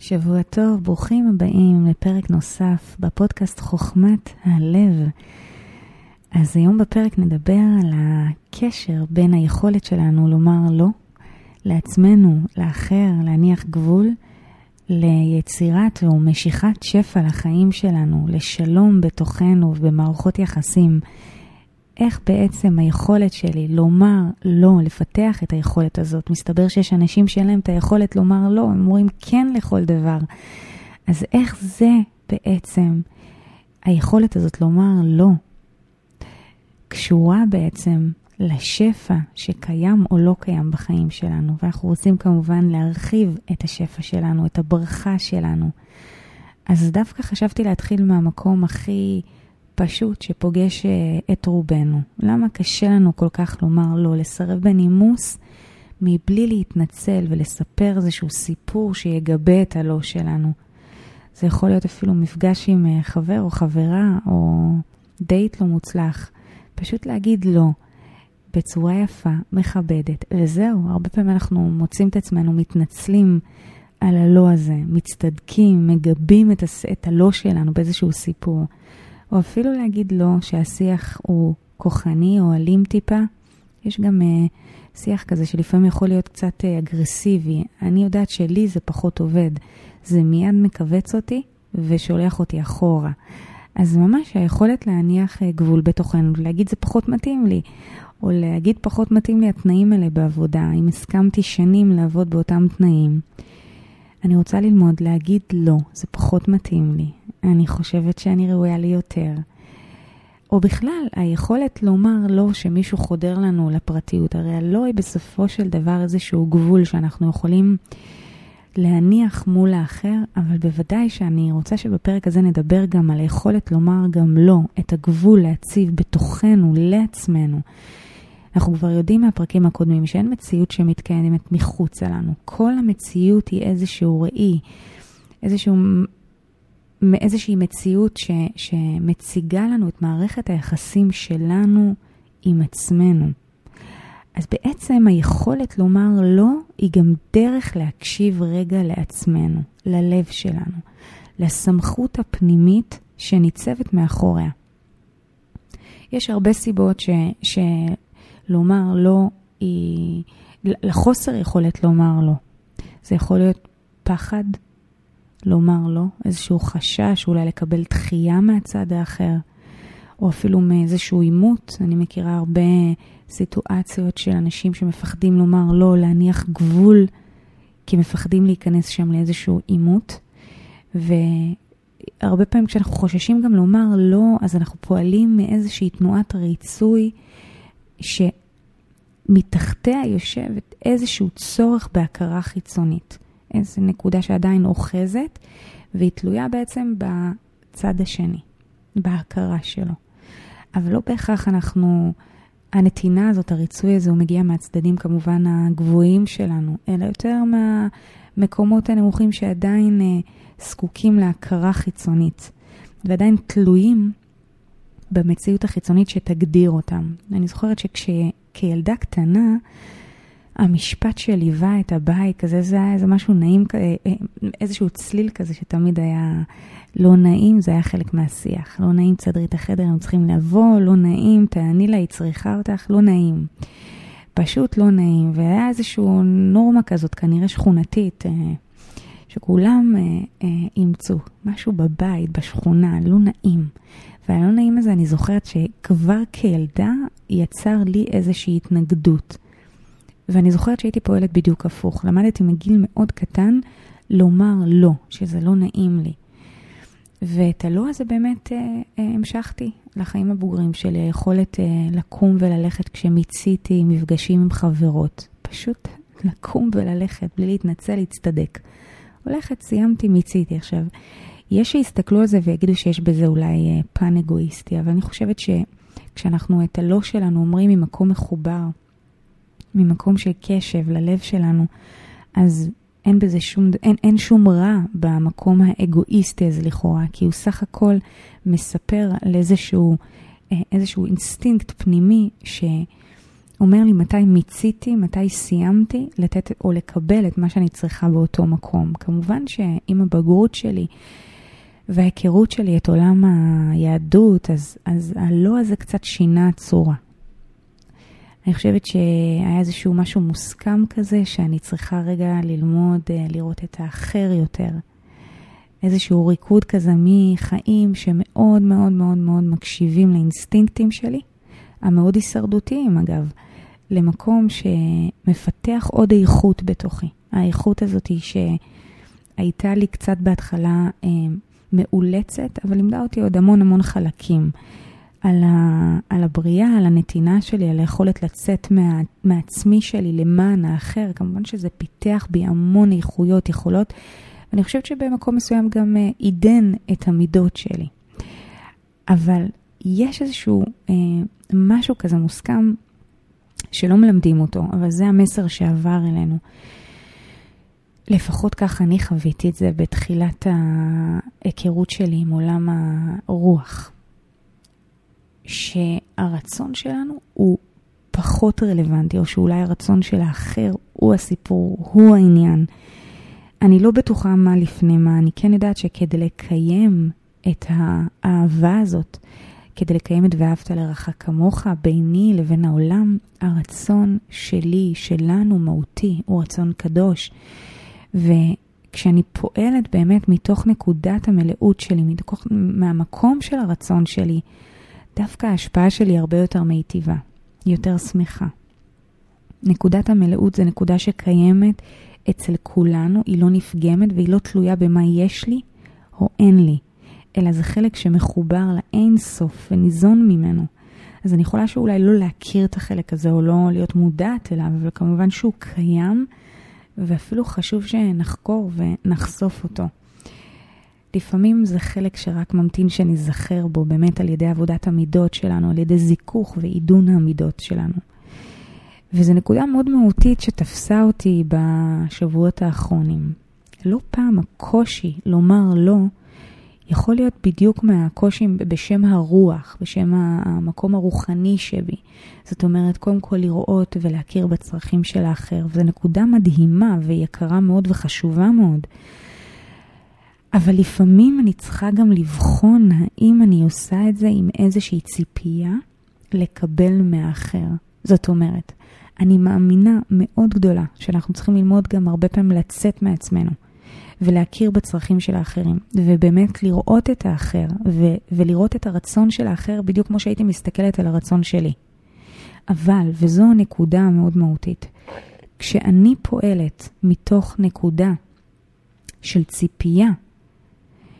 שבוע טוב, ברוכים הבאים לפרק נוסף בפודקאסט חוכמת הלב. אז היום בפרק נדבר על הקשר בין היכולת שלנו לומר לא לעצמנו, לאחר, להניח גבול, ליצירת או משיכת שפע לחיים שלנו, לשלום בתוכנו ובמערכות יחסים. איך בעצם היכולת שלי לומר לא, לפתח את היכולת הזאת. מסתבר שיש אנשים שאין להם את היכולת לומר לא, הם אומרים כן לכל דבר. אז איך זה בעצם, היכולת הזאת לומר לא, קשורה בעצם לשפע שקיים או לא קיים בחיים שלנו. ואנחנו רוצים כמובן להרחיב את השפע שלנו, את הברכה שלנו. אז דווקא חשבתי להתחיל מהמקום הכי... פשוט שפוגש אה, את רובנו. למה קשה לנו כל כך לומר לא, לסרב בנימוס מבלי להתנצל ולספר איזשהו סיפור שיגבה את הלא שלנו? זה יכול להיות אפילו מפגש עם אה, חבר או חברה או דייט לא מוצלח. פשוט להגיד לא בצורה יפה, מכבדת, וזהו, הרבה פעמים אנחנו מוצאים את עצמנו מתנצלים על הלא הזה, מצטדקים, מגבים את, הס... את הלא שלנו באיזשהו סיפור. או אפילו להגיד לא, שהשיח הוא כוחני או אלים טיפה. יש גם uh, שיח כזה שלפעמים יכול להיות קצת uh, אגרסיבי. אני יודעת שלי זה פחות עובד. זה מיד מכווץ אותי ושולח אותי אחורה. אז ממש היכולת להניח uh, גבול בתוכנו, להגיד זה פחות מתאים לי, או להגיד פחות מתאים לי התנאים האלה בעבודה, אם הסכמתי שנים לעבוד באותם תנאים. אני רוצה ללמוד להגיד לא, זה פחות מתאים לי. אני חושבת שאני ראויה לי יותר. או בכלל, היכולת לומר לא שמישהו חודר לנו לפרטיות. הרי הלא היא בסופו של דבר איזשהו גבול שאנחנו יכולים להניח מול האחר, אבל בוודאי שאני רוצה שבפרק הזה נדבר גם על היכולת לומר גם לא, את הגבול להציב בתוכנו, לעצמנו. אנחנו כבר יודעים מהפרקים הקודמים שאין מציאות שמתקיימת מחוצה לנו. כל המציאות היא איזשהו ראי, איזשהו מאיזושהי מציאות ש, שמציגה לנו את מערכת היחסים שלנו עם עצמנו. אז בעצם היכולת לומר לא היא גם דרך להקשיב רגע לעצמנו, ללב שלנו, לסמכות הפנימית שניצבת מאחוריה. יש הרבה סיבות ש, שלומר לא היא, לחוסר יכולת לומר לא. זה יכול להיות פחד, לומר לא, איזשהו חשש, אולי לקבל דחייה מהצד האחר, או אפילו מאיזשהו עימות. אני מכירה הרבה סיטואציות של אנשים שמפחדים לומר לא, להניח גבול, כי מפחדים להיכנס שם לאיזשהו עימות. והרבה פעמים כשאנחנו חוששים גם לומר לא, אז אנחנו פועלים מאיזושהי תנועת ריצוי, שמתחתיה יושבת איזשהו צורך בהכרה חיצונית. איזו נקודה שעדיין אוחזת, והיא תלויה בעצם בצד השני, בהכרה שלו. אבל לא בהכרח אנחנו, הנתינה הזאת, הריצוי הזה, הוא מגיע מהצדדים כמובן הגבוהים שלנו, אלא יותר מהמקומות הנמוכים שעדיין אה, זקוקים להכרה חיצונית, ועדיין תלויים במציאות החיצונית שתגדיר אותם. אני זוכרת שכשכילדה קטנה, המשפט שליווה את הבית, כזה זה היה איזה משהו נעים, אה, אה, איזשהו צליל כזה שתמיד היה לא נעים, זה היה חלק מהשיח. לא נעים, תסדרי את החדר, הם צריכים לבוא, לא נעים, תעני לה, היא צריכה אותך, לא נעים. פשוט לא נעים, והיה איזושהי נורמה כזאת, כנראה שכונתית, אה, שכולם אימצו משהו בבית, בשכונה, לא נעים. והלא נעים הזה, אני זוכרת שכבר כילדה יצר לי איזושהי התנגדות. ואני זוכרת שהייתי פועלת בדיוק הפוך. למדתי מגיל מאוד קטן לומר לא, שזה לא נעים לי. ואת הלא הזה באמת אה, אה, המשכתי לחיים הבוגרים שלי, היכולת אה, לקום וללכת כשמיציתי מפגשים עם חברות. פשוט לקום וללכת בלי להתנצל, להצטדק. הולכת, סיימתי, מיציתי. עכשיו, יש שיסתכלו על זה ויגידו שיש בזה אולי אה, פן אגואיסטי, אבל אני חושבת שכשאנחנו את הלא שלנו אומרים ממקום מחובר, ממקום של קשב ללב שלנו, אז אין בזה שום, אין, אין שום רע במקום האגואיסטי הזה לכאורה, כי הוא סך הכל מספר על איזשהו, אה, איזשהו אינסטינקט פנימי שהוא אומר לי מתי מיציתי, מתי סיימתי לתת או לקבל את מה שאני צריכה באותו מקום. כמובן שעם הבגרות שלי וההיכרות שלי את עולם היהדות, אז, אז הלא הזה קצת שינה צורה. אני חושבת שהיה איזשהו משהו מוסכם כזה, שאני צריכה רגע ללמוד אה, לראות את האחר יותר. איזשהו ריקוד כזה מחיים שמאוד מאוד מאוד מאוד מקשיבים לאינסטינקטים שלי, המאוד הישרדותיים אגב, למקום שמפתח עוד איכות בתוכי. האיכות הזאת היא שהייתה לי קצת בהתחלה אה, מאולצת, אבל לימדה אותי עוד המון המון חלקים. על, ה, על הבריאה, על הנתינה שלי, על היכולת לצאת מה, מעצמי שלי למען האחר. כמובן שזה פיתח בי המון איכויות, יכולות, ואני חושבת שבמקום מסוים גם אה, עידן את המידות שלי. אבל יש איזשהו אה, משהו כזה מוסכם שלא מלמדים אותו, אבל זה המסר שעבר אלינו. לפחות ככה אני חוויתי את זה בתחילת ההיכרות שלי עם עולם הרוח. שהרצון שלנו הוא פחות רלוונטי, או שאולי הרצון של האחר הוא הסיפור, הוא העניין. אני לא בטוחה מה לפני מה, אני כן יודעת שכדי לקיים את האהבה הזאת, כדי לקיים את ואהבת לרעך כמוך, ביני לבין העולם, הרצון שלי, שלנו, מהותי, הוא רצון קדוש. וכשאני פועלת באמת מתוך נקודת המלאות שלי, מתוך, מהמקום של הרצון שלי, דווקא ההשפעה שלי הרבה יותר מיטיבה, יותר שמחה. נקודת המלאות זה נקודה שקיימת אצל כולנו, היא לא נפגמת והיא לא תלויה במה יש לי או אין לי, אלא זה חלק שמחובר לאין סוף וניזון ממנו. אז אני יכולה שאולי לא להכיר את החלק הזה או לא להיות מודעת אליו, אבל כמובן שהוא קיים, ואפילו חשוב שנחקור ונחשוף אותו. לפעמים זה חלק שרק ממתין שניזכר בו באמת על ידי עבודת המידות שלנו, על ידי זיכוך ועידון המידות שלנו. וזו נקודה מאוד מהותית שתפסה אותי בשבועות האחרונים. לא פעם הקושי לומר לא יכול להיות בדיוק מהקושי בשם הרוח, בשם המקום הרוחני שבי. זאת אומרת, קודם כל לראות ולהכיר בצרכים של האחר. וזו נקודה מדהימה ויקרה מאוד וחשובה מאוד. אבל לפעמים אני צריכה גם לבחון האם אני עושה את זה עם איזושהי ציפייה לקבל מהאחר. זאת אומרת, אני מאמינה מאוד גדולה שאנחנו צריכים ללמוד גם הרבה פעמים לצאת מעצמנו ולהכיר בצרכים של האחרים, ובאמת לראות את האחר ו- ולראות את הרצון של האחר בדיוק כמו שהייתי מסתכלת על הרצון שלי. אבל, וזו הנקודה המאוד מהותית, כשאני פועלת מתוך נקודה של ציפייה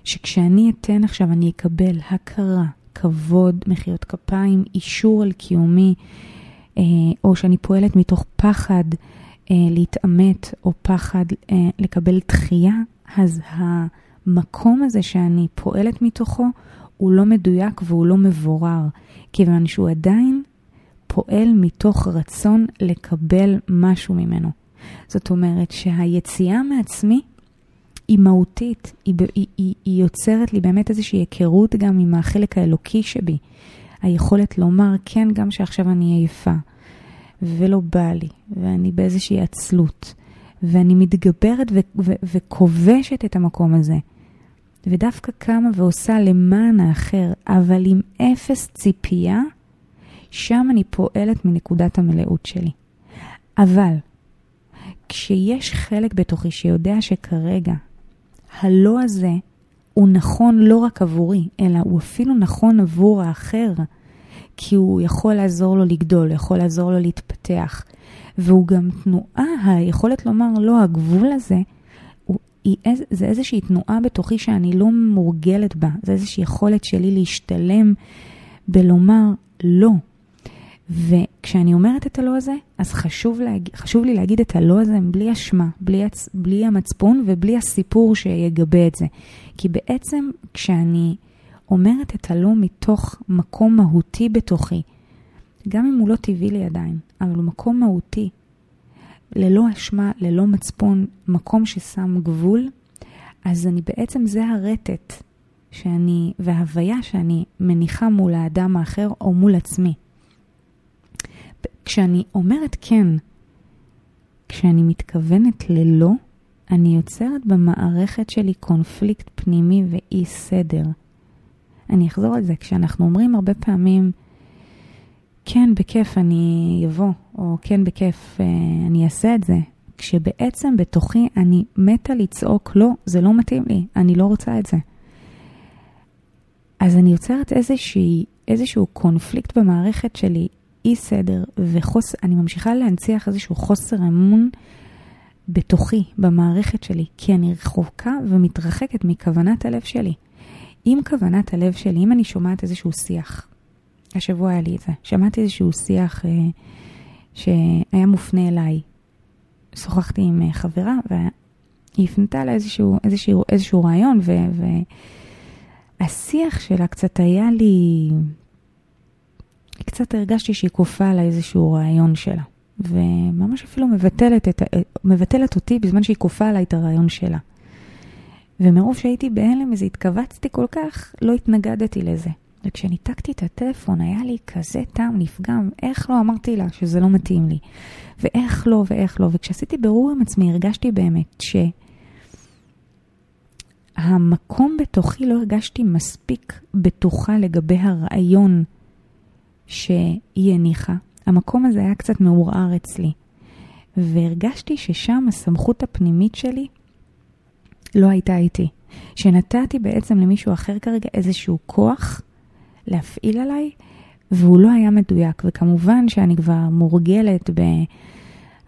שכשאני אתן עכשיו אני אקבל הכרה, כבוד, מחיאות כפיים, אישור על קיומי, אה, או שאני פועלת מתוך פחד אה, להתעמת, או פחד אה, לקבל דחייה, אז המקום הזה שאני פועלת מתוכו הוא לא מדויק והוא לא מבורר, כיוון שהוא עדיין פועל מתוך רצון לקבל משהו ממנו. זאת אומרת שהיציאה מעצמי היא מהותית, היא, היא, היא, היא יוצרת לי באמת איזושהי היכרות גם עם החלק האלוקי שבי. היכולת לומר, כן, גם שעכשיו אני עייפה, ולא בא לי, ואני באיזושהי עצלות, ואני מתגברת ו- ו- וכובשת את המקום הזה. ודווקא קמה ועושה למען האחר, אבל עם אפס ציפייה, שם אני פועלת מנקודת המלאות שלי. אבל כשיש חלק בתוכי שיודע שכרגע הלא הזה הוא נכון לא רק עבורי, אלא הוא אפילו נכון עבור האחר, כי הוא יכול לעזור לו לגדול, יכול לעזור לו להתפתח. והוא גם תנועה, היכולת לומר לא, הגבול הזה, הוא, היא, זה איזושהי תנועה בתוכי שאני לא מורגלת בה, זה איזושהי יכולת שלי להשתלם בלומר לא. וכשאני אומרת את הלא הזה, אז חשוב, להג... חשוב לי להגיד את הלא הזה בלי אשמה, בלי, הצ... בלי המצפון ובלי הסיפור שיגבה את זה. כי בעצם כשאני אומרת את הלא מתוך מקום מהותי בתוכי, גם אם הוא לא טבעי לי עדיין, אבל הוא מקום מהותי, ללא אשמה, ללא מצפון, מקום ששם גבול, אז אני בעצם, זה הרטט שאני, וההוויה שאני מניחה מול האדם האחר או מול עצמי. כשאני אומרת כן, כשאני מתכוונת ללא, אני יוצרת במערכת שלי קונפליקט פנימי ואי סדר. אני אחזור על זה, כשאנחנו אומרים הרבה פעמים, כן, בכיף אני אבוא, או כן, בכיף אה, אני אעשה את זה, כשבעצם בתוכי אני מתה לצעוק, לא, זה לא מתאים לי, אני לא רוצה את זה. אז אני יוצרת איזושהי, איזשהו קונפליקט במערכת שלי, אי סדר, ואני ממשיכה להנציח איזשהו חוסר אמון בתוכי, במערכת שלי, כי אני רחוקה ומתרחקת מכוונת הלב שלי. אם כוונת הלב שלי, אם אני שומעת איזשהו שיח, השבוע היה לי את זה, שמעתי איזשהו שיח אה, שהיה מופנה אליי. שוחחתי עם אה, חברה והיא הפנתה לה איזשהו, איזשהו, איזשהו רעיון ו, והשיח שלה קצת היה לי, קצת הרגשתי שהיא כופה עליי איזשהו רעיון שלה. וממש אפילו מבטלת, את, מבטלת אותי בזמן שהיא כופה עליי את הרעיון שלה. ומרוב שהייתי בהלם וזה התכווצתי כל כך, לא התנגדתי לזה. וכשניתקתי את הטלפון היה לי כזה טעם נפגם, איך לא אמרתי לה שזה לא מתאים לי, ואיך לא ואיך לא. וכשעשיתי ברור עם עצמי הרגשתי באמת שהמקום בתוכי לא הרגשתי מספיק בטוחה לגבי הרעיון שהיא הניחה. המקום הזה היה קצת מעורער אצלי, והרגשתי ששם הסמכות הפנימית שלי לא הייתה איתי. שנתתי בעצם למישהו אחר כרגע איזשהו כוח להפעיל עליי, והוא לא היה מדויק. וכמובן שאני כבר מורגלת ב...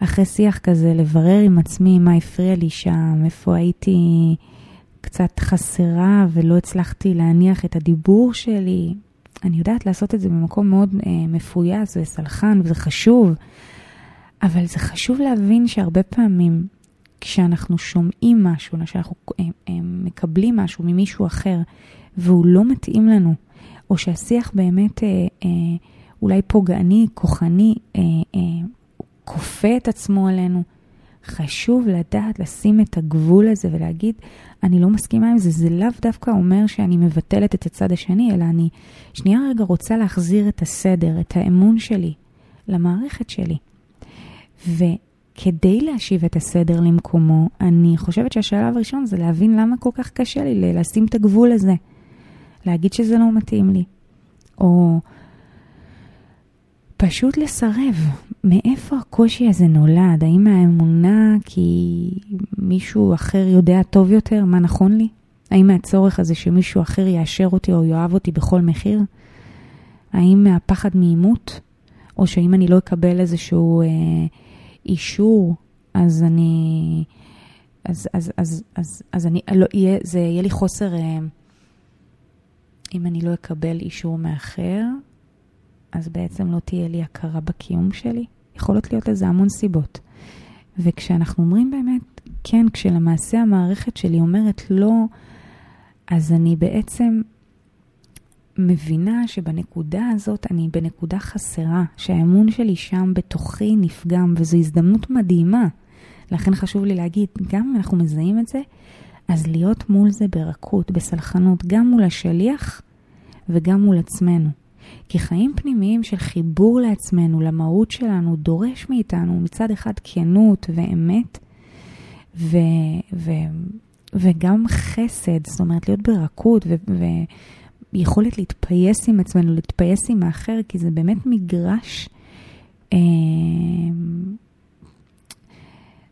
אחרי שיח כזה לברר עם עצמי מה הפריע לי שם, איפה הייתי קצת חסרה ולא הצלחתי להניח את הדיבור שלי. אני יודעת לעשות את זה במקום מאוד אה, מפויס וסלחן, וזה חשוב. אבל זה חשוב להבין שהרבה פעמים כשאנחנו שומעים משהו, כשאנחנו אה, אה, מקבלים משהו ממישהו אחר, והוא לא מתאים לנו, או שהשיח באמת אה, אה, אולי פוגעני, כוחני, אה, אה, כופה את עצמו עלינו. חשוב לדעת לשים את הגבול הזה ולהגיד, אני לא מסכימה עם זה, זה לאו דווקא אומר שאני מבטלת את הצד השני, אלא אני שנייה רגע רוצה להחזיר את הסדר, את האמון שלי למערכת שלי. וכדי להשיב את הסדר למקומו, אני חושבת שהשלב הראשון זה להבין למה כל כך קשה לי לשים את הגבול הזה. להגיד שזה לא מתאים לי. או פשוט לסרב. מאיפה הקושי הזה נולד? האם מהאמונה כי מישהו אחר יודע טוב יותר מה נכון לי? האם מהצורך הזה שמישהו אחר יאשר אותי או יאהב אותי בכל מחיר? האם מהפחד מעימות? או שאם אני לא אקבל איזשהו אה, אישור, אז אני... אז, אז, אז, אז, אז אני, לא, יהיה, זה יהיה לי חוסר... אה, אם אני לא אקבל אישור מאחר, אז בעצם לא תהיה לי הכרה בקיום שלי. יכולות להיות לזה המון סיבות. וכשאנחנו אומרים באמת, כן, כשלמעשה המערכת שלי אומרת לא, אז אני בעצם מבינה שבנקודה הזאת אני בנקודה חסרה, שהאמון שלי שם בתוכי נפגם, וזו הזדמנות מדהימה. לכן חשוב לי להגיד, גם אם אנחנו מזהים את זה, אז להיות מול זה ברכות, בסלחנות, גם מול השליח וגם מול עצמנו. כי חיים פנימיים של חיבור לעצמנו, למהות שלנו, דורש מאיתנו מצד אחד כנות ואמת, ו, ו, וגם חסד, זאת אומרת להיות ברכות ו, ויכולת להתפייס עם עצמנו, להתפייס עם האחר, כי זה באמת מגרש אה,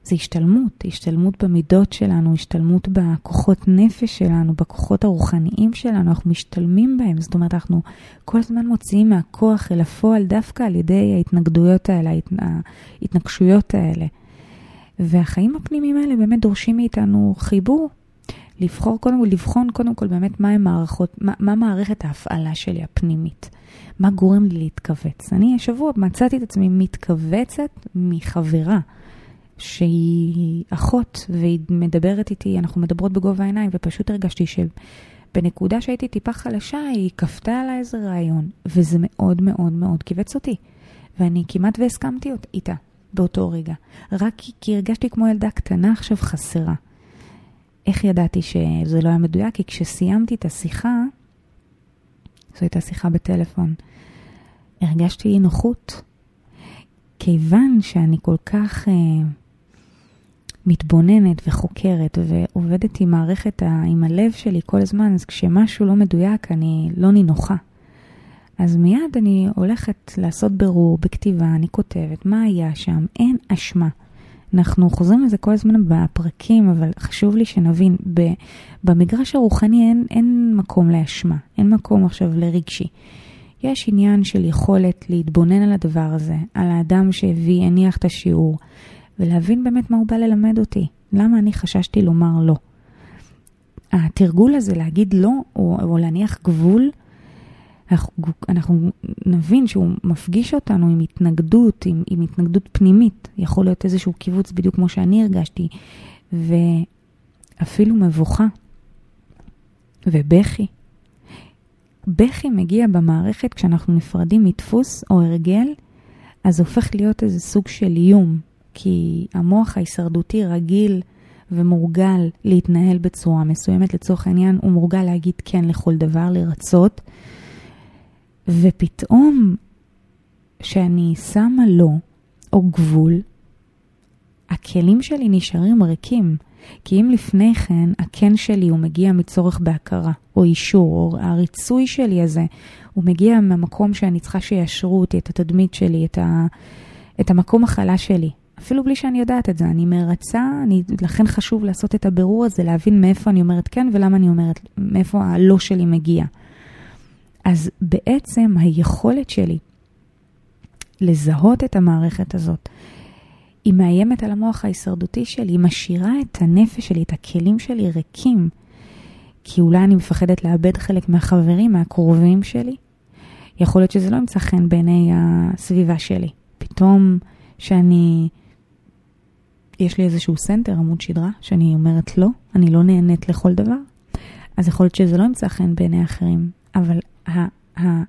זה השתלמות, השתלמות במידות שלנו, השתלמות בכוחות נפש שלנו, בכוחות הרוחניים שלנו, אנחנו משתלמים בהם. זאת אומרת, אנחנו כל הזמן מוציאים מהכוח אל הפועל דווקא על ידי ההתנגדויות האלה, ההתנגשויות האלה. והחיים הפנימיים האלה באמת דורשים מאיתנו חיבור. לבחור קודם כל, לבחון קודם כל באמת מה מערכות, מה, מה מערכת ההפעלה שלי הפנימית. מה גורם לי להתכווץ. אני השבוע מצאתי את עצמי מתכווצת מחברה. שהיא אחות והיא מדברת איתי, אנחנו מדברות בגובה העיניים, ופשוט הרגשתי שבנקודה שהייתי טיפה חלשה, היא כפתה עליי איזה רעיון, וזה מאוד מאוד מאוד כיווץ אותי. ואני כמעט והסכמתי איתה באותו רגע, רק כי, הרגשתי כמו ילדה קטנה עכשיו חסרה. איך ידעתי שזה לא היה מדויק? כי כשסיימתי את השיחה, זו הייתה שיחה בטלפון, הרגשתי נוחות. כיוון שאני כל כך uh, מתבוננת וחוקרת ועובדת עם מערכת, ה, עם הלב שלי כל הזמן, אז כשמשהו לא מדויק, אני לא נינוחה. אז מיד אני הולכת לעשות בירור בכתיבה, אני כותבת מה היה שם, אין אשמה. אנחנו חוזרים לזה כל הזמן בפרקים, אבל חשוב לי שנבין, במגרש הרוחני אין, אין מקום לאשמה, אין מקום עכשיו לרגשי. יש עניין של יכולת להתבונן על הדבר הזה, על האדם שהביא, הניח את השיעור, ולהבין באמת מה הוא בא ללמד אותי. למה אני חששתי לומר לא. התרגול הזה להגיד לא, או, או להניח גבול, אנחנו, אנחנו נבין שהוא מפגיש אותנו עם התנגדות, עם, עם התנגדות פנימית. יכול להיות איזשהו קיבוץ בדיוק כמו שאני הרגשתי, ואפילו מבוכה ובכי. בכי מגיע במערכת כשאנחנו נפרדים מדפוס או הרגל, אז הופך להיות איזה סוג של איום, כי המוח ההישרדותי רגיל ומורגל להתנהל בצורה מסוימת. לצורך העניין, הוא מורגל להגיד כן לכל דבר, לרצות. ופתאום, כשאני שמה לו או גבול, הכלים שלי נשארים ריקים. כי אם לפני כן הכן שלי הוא מגיע מצורך בהכרה או אישור, או הריצוי שלי הזה, הוא מגיע מהמקום שאני צריכה שיאשרו אותי, את התדמית שלי, את, ה, את המקום החלש שלי. אפילו בלי שאני יודעת את זה, אני מרצה, אני, לכן חשוב לעשות את הבירור הזה, להבין מאיפה אני אומרת כן ולמה אני אומרת, מאיפה הלא שלי מגיע. אז בעצם היכולת שלי לזהות את המערכת הזאת, היא מאיימת על המוח ההישרדותי שלי, היא משאירה את הנפש שלי, את הכלים שלי ריקים. כי אולי אני מפחדת לאבד חלק מהחברים, מהקרובים שלי. יכול להיות שזה לא ימצא חן בעיני הסביבה שלי. פתאום שאני, יש לי איזשהו center, עמוד שדרה, שאני אומרת לא, אני לא נענית לכל דבר, אז יכול להיות שזה לא ימצא חן בעיני אחרים. אבל ה, ה,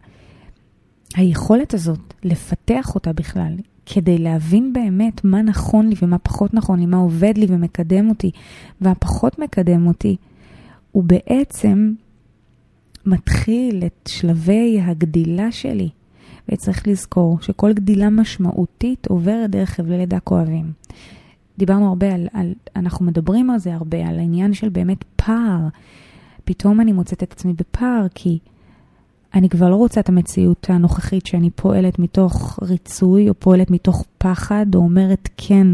היכולת הזאת, לפתח אותה בכלל, כדי להבין באמת מה נכון לי ומה פחות נכון לי, מה עובד לי ומקדם אותי, והפחות מקדם אותי, הוא בעצם מתחיל את שלבי הגדילה שלי. וצריך לזכור שכל גדילה משמעותית עוברת דרך חבלי לידה כואבים. דיברנו הרבה על, על, אנחנו מדברים על זה הרבה, על העניין של באמת פער. פתאום אני מוצאת את עצמי בפער, כי אני כבר לא רוצה את המציאות הנוכחית שאני פועלת מתוך ריצוי, או פועלת מתוך פחד, או אומרת כן.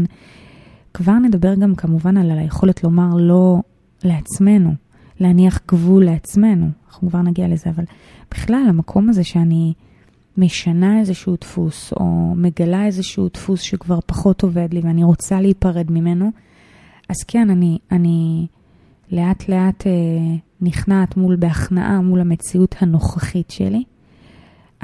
כבר נדבר גם כמובן על היכולת לומר לא לעצמנו, להניח גבול לעצמנו. אנחנו כבר נגיע לזה, אבל בכלל, המקום הזה שאני משנה איזשהו דפוס, או מגלה איזשהו דפוס שכבר פחות עובד לי ואני רוצה להיפרד ממנו, אז כן, אני, אני לאט לאט אה, נכנעת מול, בהכנעה מול המציאות הנוכחית שלי,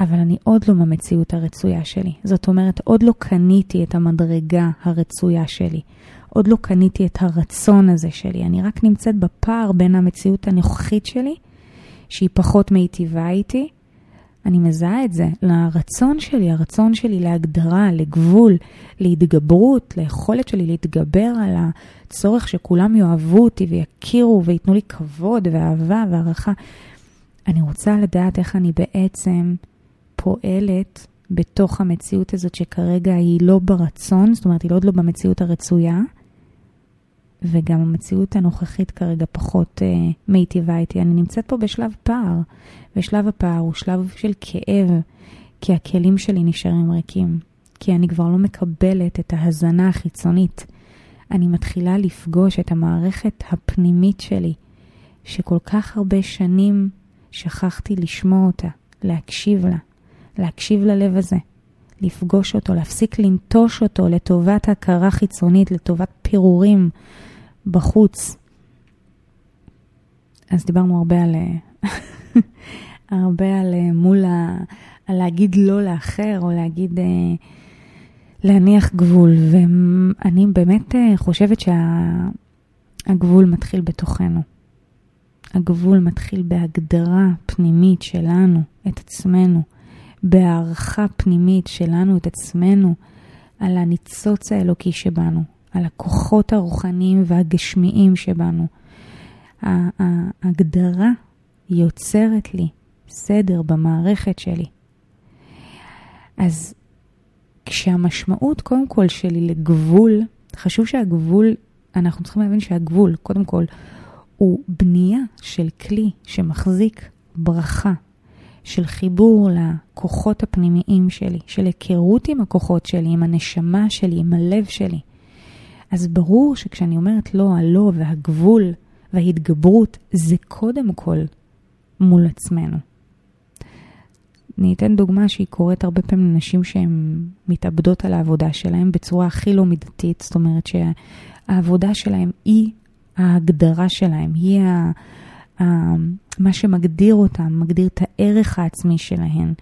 אבל אני עוד לא במציאות הרצויה שלי. זאת אומרת, עוד לא קניתי את המדרגה הרצויה שלי. עוד לא קניתי את הרצון הזה שלי. אני רק נמצאת בפער בין המציאות הנוכחית שלי, שהיא פחות מיטיבה איתי, אני מזהה את זה לרצון שלי, הרצון שלי להגדרה, לגבול, להתגברות, ליכולת שלי להתגבר על הצורך שכולם יאהבו אותי ויכירו וייתנו לי כבוד ואהבה והערכה. אני רוצה לדעת איך אני בעצם פועלת בתוך המציאות הזאת שכרגע היא לא ברצון, זאת אומרת, היא עוד לא במציאות הרצויה, וגם המציאות הנוכחית כרגע פחות uh, מיטיבה איתי. אני נמצאת פה בשלב פער, ושלב הפער הוא שלב של כאב, כי הכלים שלי נשארים ריקים, כי אני כבר לא מקבלת את ההזנה החיצונית. אני מתחילה לפגוש את המערכת הפנימית שלי, שכל כך הרבה שנים שכחתי לשמוע אותה, להקשיב לה, להקשיב ללב הזה, לפגוש אותו, להפסיק לנטוש אותו לטובת הכרה חיצונית, לטובת פירורים בחוץ. אז דיברנו הרבה על הרבה על אה, מול ה... על להגיד לא לאחר, או להגיד, אה, להניח גבול. ואני באמת אה, חושבת שהגבול מתחיל בתוכנו. הגבול מתחיל בהגדרה פנימית שלנו, את עצמנו, בהערכה פנימית שלנו, את עצמנו, על הניצוץ האלוקי שבנו, על הכוחות הרוחניים והגשמיים שבנו. ההגדרה יוצרת לי סדר במערכת שלי. אז כשהמשמעות, קודם כל, שלי לגבול, חשוב שהגבול, אנחנו צריכים להבין שהגבול, קודם כל, הוא בנייה של כלי שמחזיק ברכה, של חיבור לכוחות הפנימיים שלי, של היכרות עם הכוחות שלי, עם הנשמה שלי, עם הלב שלי. אז ברור שכשאני אומרת לא, הלא והגבול וההתגברות, זה קודם כל מול עצמנו. אני אתן דוגמה שהיא קורית הרבה פעמים לנשים שהן מתאבדות על העבודה שלהן בצורה הכי לא מידתית, זאת אומרת שהעבודה שלהן היא ההגדרה שלהן, היא ה, מה שמגדיר אותן, מגדיר את הערך העצמי שלהן.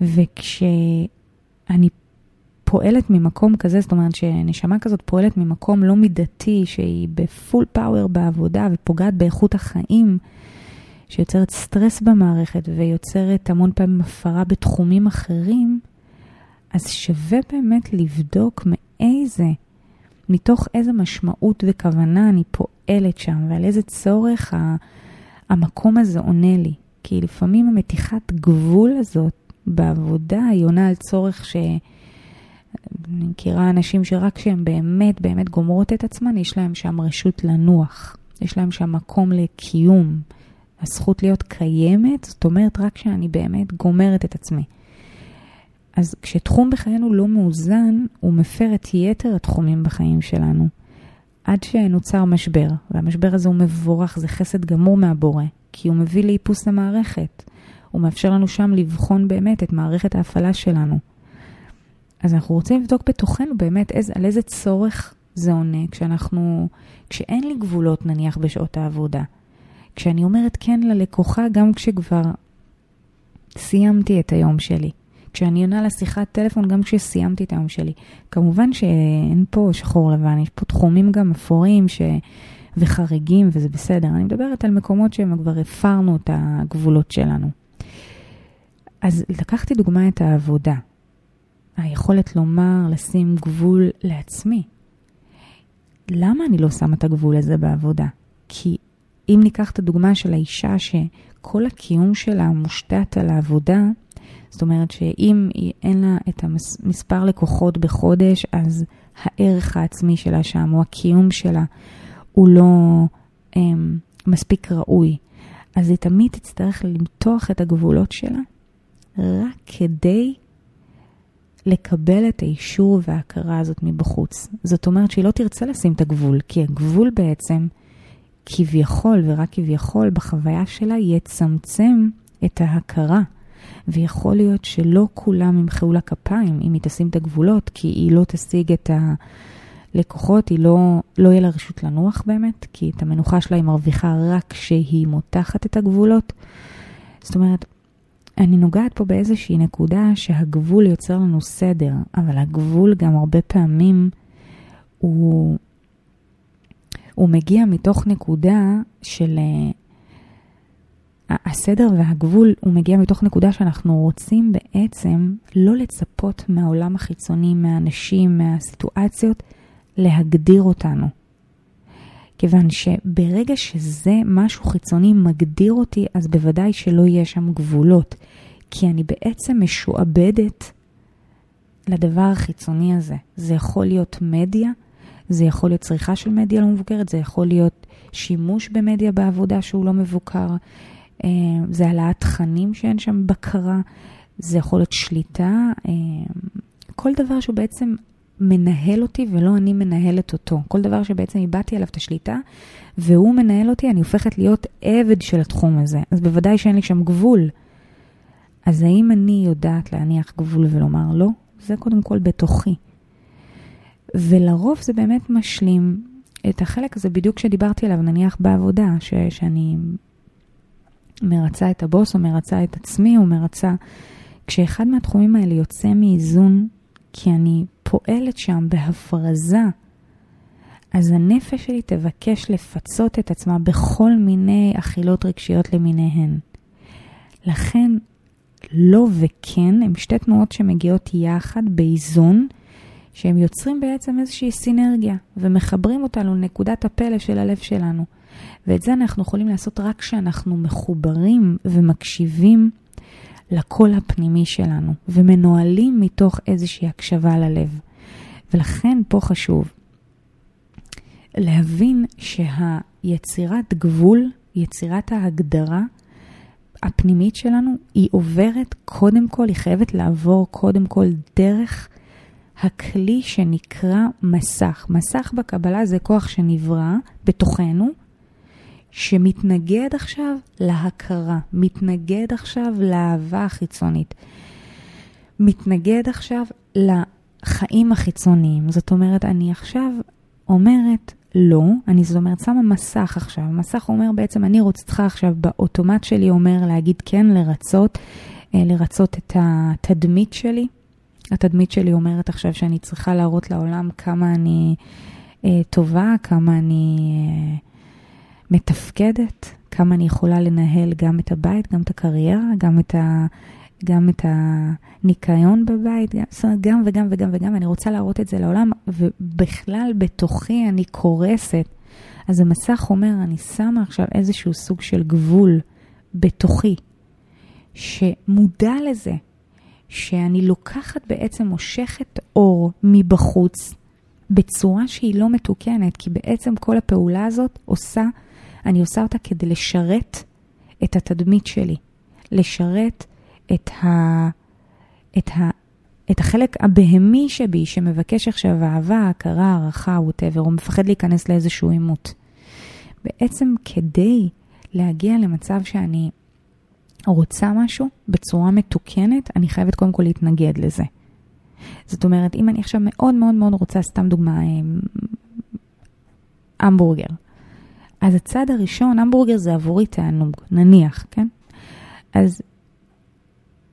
וכשאני פועלת ממקום כזה, זאת אומרת שנשמה כזאת פועלת ממקום לא מידתי, שהיא בפול פאוור בעבודה ופוגעת באיכות החיים, שיוצרת סטרס במערכת ויוצרת המון פעמים הפרה בתחומים אחרים, אז שווה באמת לבדוק מאיזה, מתוך איזה משמעות וכוונה אני פועלת שם ועל איזה צורך המקום הזה עונה לי. כי לפעמים המתיחת גבול הזאת בעבודה היא עונה על צורך ש... אני מכירה אנשים שרק כשהן באמת באמת גומרות את עצמן, יש להם שם רשות לנוח. יש להם שם מקום לקיום. הזכות להיות קיימת, זאת אומרת רק כשאני באמת גומרת את עצמי. אז כשתחום בחיינו לא מאוזן, הוא מפר את יתר התחומים בחיים שלנו. עד שנוצר משבר, והמשבר הזה הוא מבורך, זה חסד גמור מהבורא, כי הוא מביא לאיפוס המערכת. הוא מאפשר לנו שם לבחון באמת את מערכת ההפעלה שלנו. אז אנחנו רוצים לבדוק בתוכנו באמת איזה, על איזה צורך זה עונה כשאנחנו, כשאין לי גבולות נניח בשעות העבודה. כשאני אומרת כן ללקוחה גם כשכבר סיימתי את היום שלי. כשאני עונה לשיחת טלפון גם כשסיימתי את היום שלי. כמובן שאין פה שחור לבן, יש פה תחומים גם אפורים ש... וחריגים וזה בסדר. אני מדברת על מקומות שהם כבר הפרנו את הגבולות שלנו. אז לקחתי דוגמה את העבודה. היכולת לומר, לשים גבול לעצמי. למה אני לא שמה את הגבול הזה בעבודה? כי אם ניקח את הדוגמה של האישה שכל הקיום שלה מושתת על העבודה, זאת אומרת שאם אין לה את המספר לקוחות בחודש, אז הערך העצמי שלה שם, או הקיום שלה, הוא לא הם, מספיק ראוי. אז היא תמיד תצטרך למתוח את הגבולות שלה רק כדי לקבל את האישור וההכרה הזאת מבחוץ. זאת אומרת שהיא לא תרצה לשים את הגבול, כי הגבול בעצם כביכול, ורק כביכול, בחוויה שלה יצמצם את ההכרה. ויכול להיות שלא כולם ימחאו לה כפיים אם היא תשים את הגבולות, כי היא לא תשיג את הלקוחות, היא לא, לא יהיה לה רשות לנוח באמת, כי את המנוחה שלה היא מרוויחה רק כשהיא מותחת את הגבולות. זאת אומרת, אני נוגעת פה באיזושהי נקודה שהגבול יוצר לנו סדר, אבל הגבול גם הרבה פעמים הוא, הוא מגיע מתוך נקודה של... הסדר והגבול הוא מגיע מתוך נקודה שאנחנו רוצים בעצם לא לצפות מהעולם החיצוני, מהאנשים, מהסיטואציות, להגדיר אותנו. כיוון שברגע שזה משהו חיצוני מגדיר אותי, אז בוודאי שלא יהיה שם גבולות. כי אני בעצם משועבדת לדבר החיצוני הזה. זה יכול להיות מדיה, זה יכול להיות צריכה של מדיה לא מבוקרת, זה יכול להיות שימוש במדיה בעבודה שהוא לא מבוקר, זה העלאת תכנים שאין שם בקרה, זה יכול להיות שליטה, אה, כל דבר שהוא בעצם מנהל אותי ולא אני מנהלת אותו. כל דבר שבעצם איבדתי עליו את השליטה והוא מנהל אותי, אני הופכת להיות עבד של התחום הזה. אז בוודאי שאין לי שם גבול. אז האם אני יודעת להניח גבול ולומר לא? זה קודם כל בתוכי. ולרוב זה באמת משלים את החלק הזה בדיוק שדיברתי עליו, נניח בעבודה, ש, שאני מרצה את הבוס או מרצה את עצמי או מרצה, כשאחד מהתחומים האלה יוצא מאיזון, כי אני פועלת שם בהפרזה, אז הנפש שלי תבקש לפצות את עצמה בכל מיני אכילות רגשיות למיניהן. לכן, לא וכן הם שתי תנועות שמגיעות יחד באיזון, שהם יוצרים בעצם איזושהי סינרגיה ומחברים אותנו לנקודת הפלא של הלב שלנו. ואת זה אנחנו יכולים לעשות רק כשאנחנו מחוברים ומקשיבים לקול הפנימי שלנו, ומנוהלים מתוך איזושהי הקשבה ללב. ולכן פה חשוב להבין שהיצירת גבול, יצירת ההגדרה הפנימית שלנו, היא עוברת קודם כל, היא חייבת לעבור קודם כל דרך הכלי שנקרא מסך. מסך בקבלה זה כוח שנברא בתוכנו, שמתנגד עכשיו להכרה, מתנגד עכשיו לאהבה החיצונית, מתנגד עכשיו לחיים החיצוניים. זאת אומרת, אני עכשיו אומרת לא, אני זאת אומרת, שמה מסך עכשיו. מסך אומר בעצם, אני רוצה עכשיו באוטומט שלי אומר להגיד כן, לרצות, אה, לרצות את התדמית שלי. התדמית שלי אומרת עכשיו שאני צריכה להראות לעולם כמה אני אה, טובה, כמה אני אה, מתפקדת, כמה אני יכולה לנהל גם את הבית, גם את הקריירה, גם את, ה, גם את הניקיון בבית, גם, זאת אומרת, גם וגם וגם וגם, אני רוצה להראות את זה לעולם, ובכלל בתוכי אני קורסת. אז המסך אומר, אני שמה עכשיו איזשהו סוג של גבול בתוכי, שמודע לזה, שאני לוקחת בעצם, מושכת אור מבחוץ בצורה שהיא לא מתוקנת, כי בעצם כל הפעולה הזאת עושה, אני עושה אותה כדי לשרת את התדמית שלי, לשרת את, ה, את, ה, את החלק הבהמי שבי, שמבקש עכשיו אהבה, הכרה, הערכה, ווטאבר, הוא מפחד להיכנס לאיזשהו עימות. בעצם כדי להגיע למצב שאני רוצה משהו בצורה מתוקנת, אני חייבת קודם כל להתנגד לזה. זאת אומרת, אם אני עכשיו מאוד מאוד מאוד רוצה, סתם דוגמה, אמ, המבורגר. אז הצד הראשון, המבורגר זה עבורי תענוג, נניח, כן? אז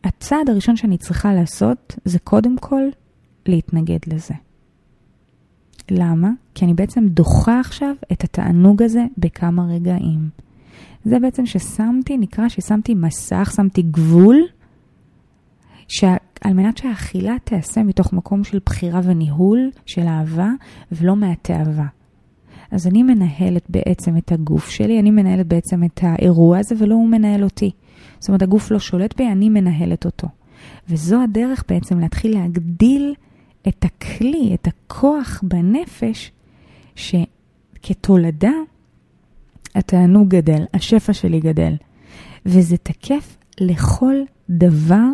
הצעד הראשון שאני צריכה לעשות זה קודם כל להתנגד לזה. למה? כי אני בעצם דוחה עכשיו את התענוג הזה בכמה רגעים. זה בעצם ששמתי, נקרא ששמתי מסך, שמתי גבול, שעל מנת שהאכילה תיעשה מתוך מקום של בחירה וניהול, של אהבה, ולא מהתאווה. אז אני מנהלת בעצם את הגוף שלי, אני מנהלת בעצם את האירוע הזה, ולא הוא מנהל אותי. זאת אומרת, הגוף לא שולט בי, אני מנהלת אותו. וזו הדרך בעצם להתחיל להגדיל את הכלי, את הכוח בנפש, שכתולדה התענוג גדל, השפע שלי גדל. וזה תקף לכל דבר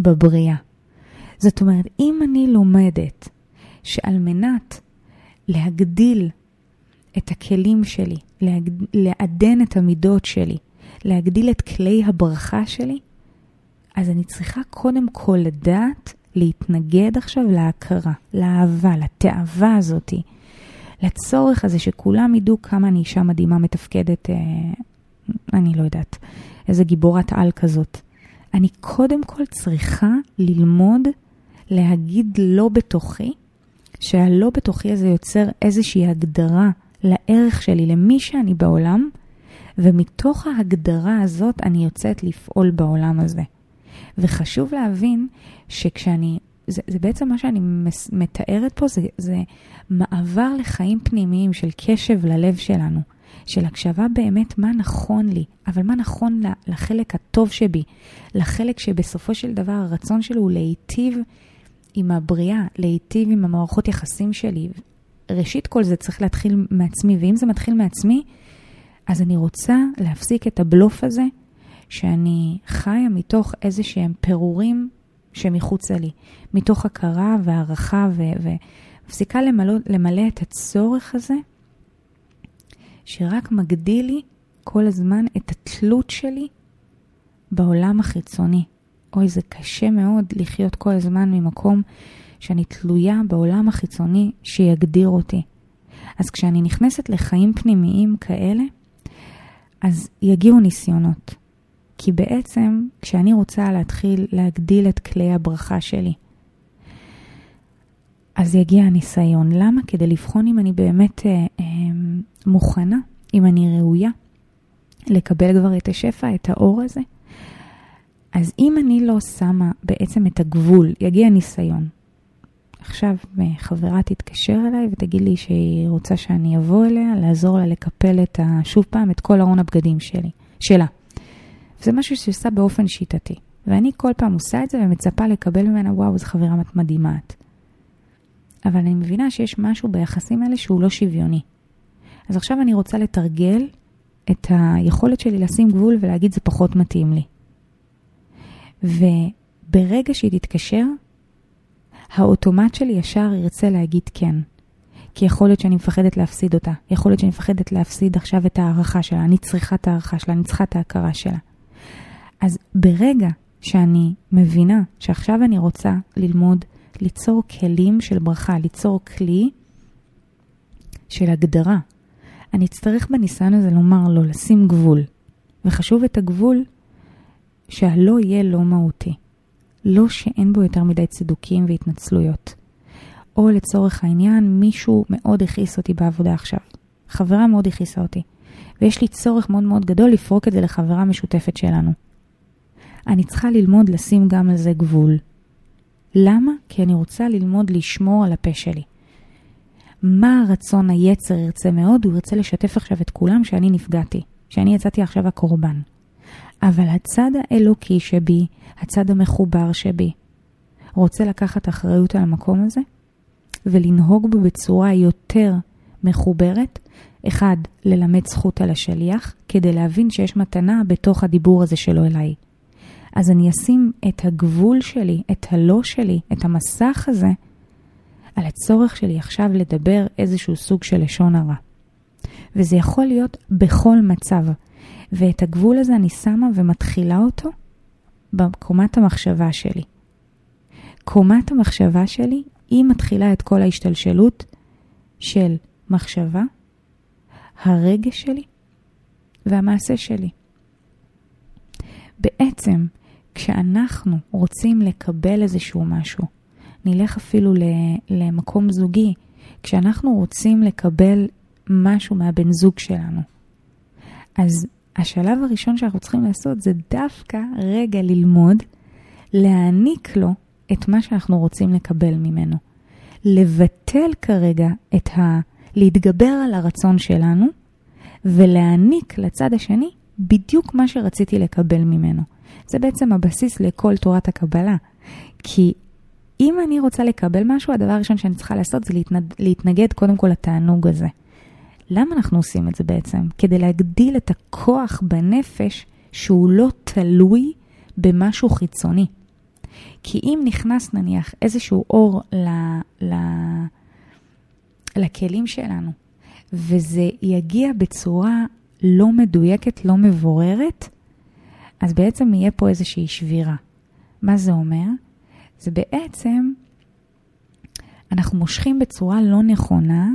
בבריאה. זאת אומרת, אם אני לומדת שעל מנת להגדיל את הכלים שלי. לעדן את המידות שלי, להגדיל את כלי הברכה שלי, אז אני צריכה קודם כל לדעת להתנגד עכשיו להכרה, לאהבה, לתאווה הזאתי. לצורך הזה שכולם ידעו כמה אני אישה מדהימה מתפקדת, אה, אני לא יודעת, איזה גיבורת על כזאת. אני קודם כל צריכה ללמוד להגיד לא בתוכי, שהלא בתוכי הזה יוצר איזושהי הגדרה לערך שלי, למי שאני בעולם, ומתוך ההגדרה הזאת אני יוצאת לפעול בעולם הזה. וחשוב להבין שכשאני זה, זה בעצם מה שאני מתארת פה, זה, זה מעבר לחיים פנימיים של קשב ללב שלנו, של הקשבה באמת מה נכון לי, אבל מה נכון לחלק הטוב שבי, לחלק שבסופו של דבר הרצון שלו הוא להיטיב עם הבריאה, להיטיב עם המערכות יחסים שלי. ראשית כל זה צריך להתחיל מעצמי, ואם זה מתחיל מעצמי, אז אני רוצה להפסיק את הבלוף הזה, שאני חיה מתוך איזה שהם פירורים שמחוצה לי, מתוך הכרה והערכה ומפסיקה למלא, למלא את הצורך הזה, שרק מגדיל לי כל הזמן את התלות שלי בעולם החיצוני. אוי, זה קשה מאוד לחיות כל הזמן ממקום שאני תלויה בעולם החיצוני שיגדיר אותי. אז כשאני נכנסת לחיים פנימיים כאלה, אז יגיעו ניסיונות. כי בעצם כשאני רוצה להתחיל להגדיל את כלי הברכה שלי, אז יגיע הניסיון. למה? כדי לבחון אם אני באמת אה, אה, מוכנה, אם אני ראויה לקבל כבר את השפע, את האור הזה. אז אם אני לא שמה בעצם את הגבול, יגיע ניסיון. עכשיו חברה תתקשר אליי ותגיד לי שהיא רוצה שאני אבוא אליה, לעזור לה לקפל את, שוב פעם, את כל ארון הבגדים שלי, שלה. זה משהו שהיא עושה באופן שיטתי. ואני כל פעם עושה את זה ומצפה לקבל ממנה, וואו, זו חברה מדהימה את. אבל אני מבינה שיש משהו ביחסים האלה שהוא לא שוויוני. אז עכשיו אני רוצה לתרגל את היכולת שלי לשים גבול ולהגיד זה פחות מתאים לי. וברגע שהיא תתקשר, האוטומט שלי ישר ירצה להגיד כן. כי יכול להיות שאני מפחדת להפסיד אותה, יכול להיות שאני מפחדת להפסיד עכשיו את ההערכה שלה, אני צריכה את ההערכה שלה, אני צריכה את ההכרה שלה. אז ברגע שאני מבינה שעכשיו אני רוצה ללמוד ליצור כלים של ברכה, ליצור כלי של הגדרה, אני אצטרך בניסיון הזה לומר לו, לשים גבול. וחשוב את הגבול שהלא יהיה לא מהותי. לא שאין בו יותר מדי צידוקים והתנצלויות. או לצורך העניין, מישהו מאוד הכעיס אותי בעבודה עכשיו. חברה מאוד הכעיסה אותי. ויש לי צורך מאוד מאוד גדול לפרוק את זה לחברה משותפת שלנו. אני צריכה ללמוד לשים גם על זה גבול. למה? כי אני רוצה ללמוד לשמור על הפה שלי. מה הרצון היצר ירצה מאוד? הוא ירצה לשתף עכשיו את כולם שאני נפגעתי, שאני יצאתי עכשיו הקורבן. אבל הצד האלוקי שבי, הצד המחובר שבי, רוצה לקחת אחריות על המקום הזה ולנהוג בו בצורה יותר מחוברת. אחד, ללמד זכות על השליח, כדי להבין שיש מתנה בתוך הדיבור הזה שלו אליי. אז אני אשים את הגבול שלי, את הלא שלי, את המסך הזה, על הצורך שלי עכשיו לדבר איזשהו סוג של לשון הרע. וזה יכול להיות בכל מצב. ואת הגבול הזה אני שמה ומתחילה אותו בקומת המחשבה שלי. קומת המחשבה שלי, היא מתחילה את כל ההשתלשלות של מחשבה, הרגש שלי והמעשה שלי. בעצם, כשאנחנו רוצים לקבל איזשהו משהו, נלך אפילו למקום זוגי, כשאנחנו רוצים לקבל משהו מהבן זוג שלנו, אז השלב הראשון שאנחנו צריכים לעשות זה דווקא רגע ללמוד להעניק לו את מה שאנחנו רוצים לקבל ממנו. לבטל כרגע את ה... להתגבר על הרצון שלנו ולהעניק לצד השני בדיוק מה שרציתי לקבל ממנו. זה בעצם הבסיס לכל תורת הקבלה. כי אם אני רוצה לקבל משהו, הדבר הראשון שאני צריכה לעשות זה להתנד... להתנגד קודם כל לתענוג הזה. למה אנחנו עושים את זה בעצם? כדי להגדיל את הכוח בנפש שהוא לא תלוי במשהו חיצוני. כי אם נכנס נניח איזשהו אור ל... ל... לכלים שלנו, וזה יגיע בצורה לא מדויקת, לא מבוררת, אז בעצם יהיה פה איזושהי שבירה. מה זה אומר? זה בעצם, אנחנו מושכים בצורה לא נכונה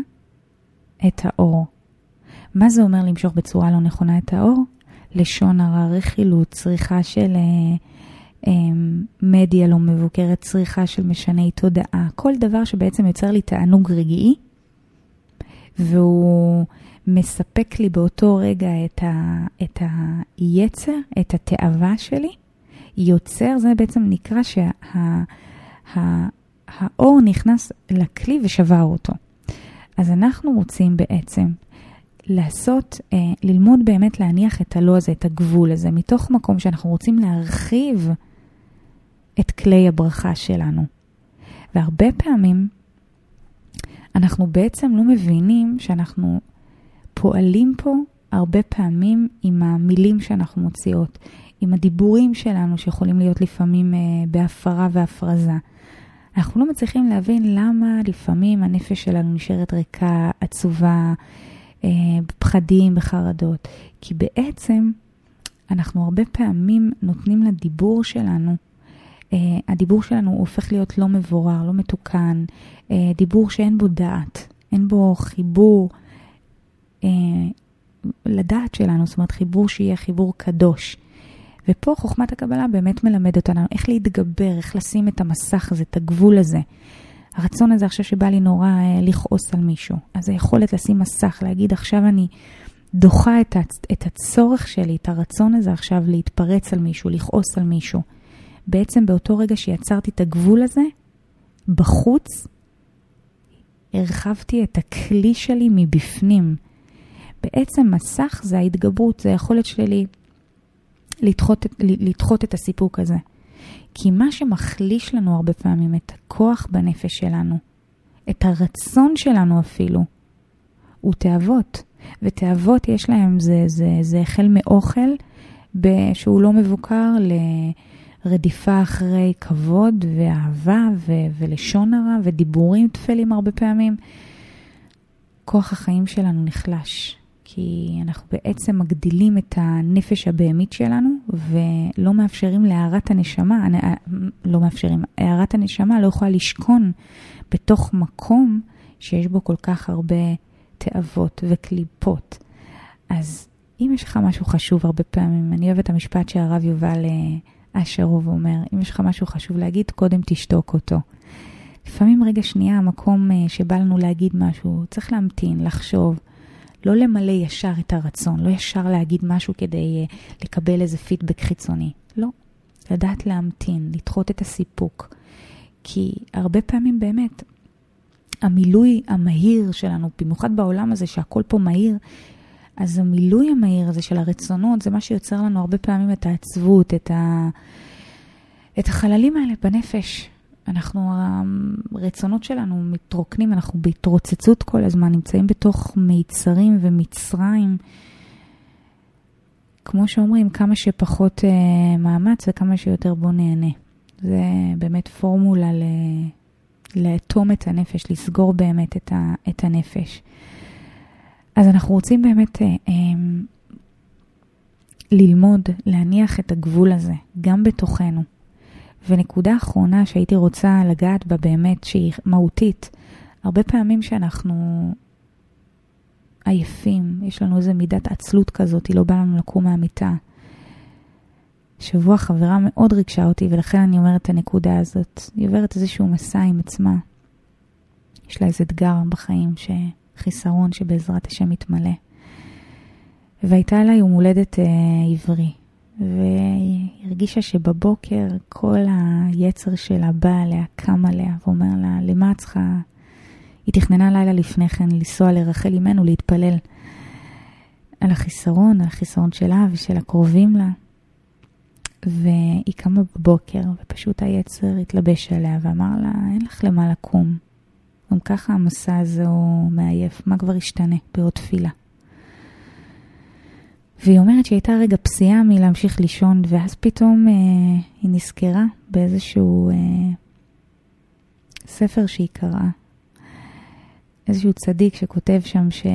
את האור. מה זה אומר למשוך בצורה לא נכונה את האור? לשון הרע, רכילות, צריכה של אה, אה, מדיה לא מבוקרת, צריכה של משני תודעה, כל דבר שבעצם יוצר לי תענוג רגעי, והוא מספק לי באותו רגע את, ה, את היצר, את התאווה שלי, יוצר, זה בעצם נקרא שהאור שה, נכנס לכלי ושבר אותו. אז אנחנו רוצים בעצם לעשות, אה, ללמוד באמת להניח את הלא הזה, את הגבול הזה, מתוך מקום שאנחנו רוצים להרחיב את כלי הברכה שלנו. והרבה פעמים אנחנו בעצם לא מבינים שאנחנו פועלים פה הרבה פעמים עם המילים שאנחנו מוציאות, עם הדיבורים שלנו שיכולים להיות לפעמים אה, בהפרה והפרזה. אנחנו לא מצליחים להבין למה לפעמים הנפש שלנו נשארת ריקה, עצובה, אה, פחדים, בחרדות. כי בעצם אנחנו הרבה פעמים נותנים לדיבור שלנו, אה, הדיבור שלנו הופך להיות לא מבורר, לא מתוקן, אה, דיבור שאין בו דעת, אין בו חיבור לדעת שלנו, זאת אומרת חיבור שיהיה חיבור קדוש. ופה חוכמת הקבלה באמת מלמדת אותנו איך להתגבר, איך לשים את המסך הזה, את הגבול הזה. הרצון הזה עכשיו שבא לי נורא אה, לכעוס על מישהו. אז היכולת לשים מסך, להגיד עכשיו אני דוחה את, הצ... את הצורך שלי, את הרצון הזה עכשיו להתפרץ על מישהו, לכעוס על מישהו. בעצם באותו רגע שיצרתי את הגבול הזה, בחוץ, הרחבתי את הכלי שלי מבפנים. בעצם מסך זה ההתגברות, זה היכולת שלי לדחות, לדחות את הסיפוק הזה. כי מה שמחליש לנו הרבה פעמים את הכוח בנפש שלנו, את הרצון שלנו אפילו, הוא תאוות. ותאוות יש להם, זה, זה, זה החל מאוכל שהוא לא מבוקר לרדיפה אחרי כבוד ואהבה ו- ולשון הרע ודיבורים טפלים הרבה פעמים. כוח החיים שלנו נחלש, כי אנחנו בעצם מגדילים את הנפש הבהמית שלנו ולא מאפשרים להערת הנשמה, לא מאפשרים, הערת הנשמה לא יכולה לשכון בתוך מקום שיש בו כל כך הרבה תאוות וקליפות. אז אם יש לך משהו חשוב הרבה פעמים, אני אוהבת את המשפט שהרב יובל אה, אשרוב אומר, אם יש לך משהו חשוב להגיד, קודם תשתוק אותו. לפעמים רגע שנייה, המקום אה, שבא לנו להגיד משהו, צריך להמתין, לחשוב, לא למלא ישר את הרצון, לא ישר להגיד משהו כדי אה, לקבל איזה פידבק חיצוני. לא. לדעת להמתין, לדחות את הסיפוק. כי הרבה פעמים באמת, המילוי המהיר שלנו, במיוחד בעולם הזה שהכל פה מהיר, אז המילוי המהיר הזה של הרצונות, זה מה שיוצר לנו הרבה פעמים את העצבות, את, ה... את החללים האלה בנפש. אנחנו, הרצונות שלנו מתרוקנים, אנחנו בהתרוצצות כל הזמן, נמצאים בתוך מיצרים ומצרים. כמו שאומרים, כמה שפחות uh, מאמץ וכמה שיותר בוא נהנה. זה באמת פורמולה ל... לאטום את הנפש, לסגור באמת את, ה... את הנפש. אז אנחנו רוצים באמת uh, um, ללמוד, להניח את הגבול הזה, גם בתוכנו. ונקודה אחרונה שהייתי רוצה לגעת בה באמת, שהיא מהותית, הרבה פעמים שאנחנו עייפים, יש לנו איזו מידת עצלות כזאת, היא לא באה לנו לקום מהמיטה. שבוע חברה מאוד ריגשה אותי, ולכן אני אומרת את הנקודה הזאת. היא עוברת איזשהו מסע עם עצמה. יש לה איזה אתגר בחיים, חיסרון שבעזרת השם יתמלא. והייתה לה יום הולדת אה, עברי, והיא הרגישה שבבוקר כל היצר שלה בא עליה, קם עליה, ואומר לה, למה את צריכה... היא תכננה לילה לפני כן לנסוע לרחל אימנו להתפלל על החיסרון, על החיסרון שלה ושל הקרובים לה. והיא קמה בבוקר, ופשוט היצר התלבש עליה ואמר לה, אין לך למה לקום. גם ככה המסע הזה הוא מעייף, מה כבר ישתנה בעוד תפילה? והיא אומרת שהיא הייתה רגע פסיעה מלהמשיך לישון, ואז פתאום אה, היא נזכרה באיזשהו אה, ספר שהיא קראה. איזשהו צדיק שכותב שם ש...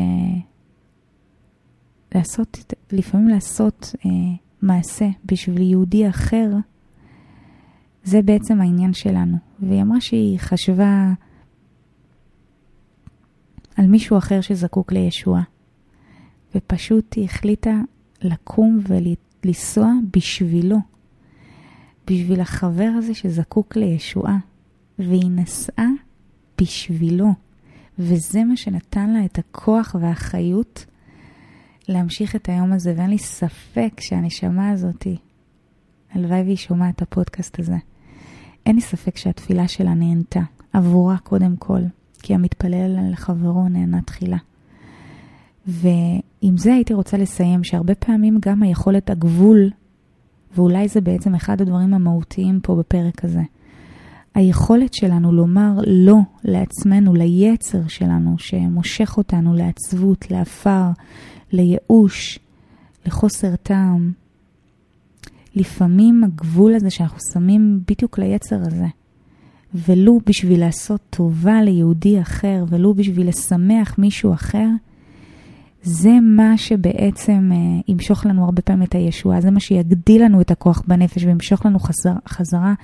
לעשות, לפעמים לעשות אה, מעשה בשביל יהודי אחר, זה בעצם העניין שלנו. והיא אמרה שהיא חשבה על מישהו אחר שזקוק לישועה, ופשוט היא החליטה לקום ולנסוע בשבילו, בשביל החבר הזה שזקוק לישועה, והיא נסעה בשבילו, וזה מה שנתן לה את הכוח והחיות להמשיך את היום הזה, ואין לי ספק שהנשמה הזאתי, הלוואי והיא שומעת את הפודקאסט הזה, אין לי ספק שהתפילה שלה נהנתה, עבורה קודם כל, כי המתפלל על חברו נהנה תחילה. ועם זה הייתי רוצה לסיים, שהרבה פעמים גם היכולת הגבול, ואולי זה בעצם אחד הדברים המהותיים פה בפרק הזה, היכולת שלנו לומר לא לעצמנו, ליצר שלנו, שמושך אותנו לעצבות, לעפר, לייאוש, לחוסר טעם. לפעמים הגבול הזה שאנחנו שמים בדיוק ליצר הזה, ולו בשביל לעשות טובה ליהודי אחר, ולו בשביל לשמח מישהו אחר, זה מה שבעצם uh, ימשוך לנו הרבה פעמים את הישועה, זה מה שיגדיל לנו את הכוח בנפש וימשוך לנו חזר, חזרה,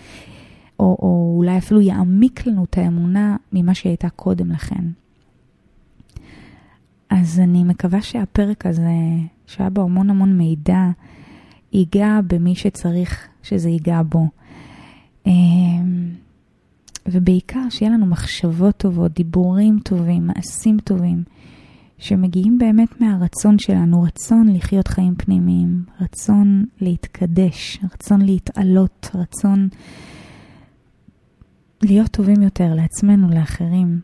או, או אולי אפילו יעמיק לנו את האמונה ממה שהייתה קודם לכן. אז אני מקווה שהפרק הזה, שהיה בו המון המון מידע, ייגע במי שצריך שזה ייגע בו. אמ, ובעיקר שיהיה לנו מחשבות טובות, דיבורים טובים, מעשים טובים. שמגיעים באמת מהרצון שלנו, רצון לחיות חיים פנימיים, רצון להתקדש, רצון להתעלות, רצון להיות טובים יותר לעצמנו, לאחרים.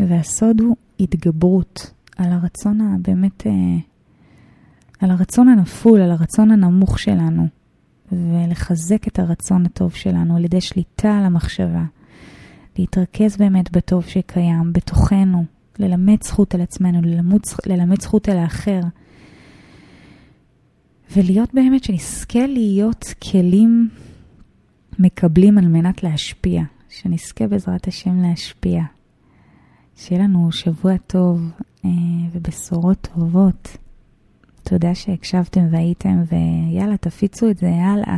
והסוד הוא התגברות על הרצון הבאמת, אה, על הרצון הנפול, על הרצון הנמוך שלנו. ולחזק את הרצון הטוב שלנו על ידי שליטה על המחשבה. להתרכז באמת בטוב שקיים בתוכנו, ללמד זכות על עצמנו, ללמוד, ללמד זכות על האחר. ולהיות באמת שנזכה להיות כלים מקבלים על מנת להשפיע, שנזכה בעזרת השם להשפיע. שיהיה לנו שבוע טוב אה, ובשורות טובות. תודה שהקשבתם והייתם, ויאללה, תפיצו את זה הלאה.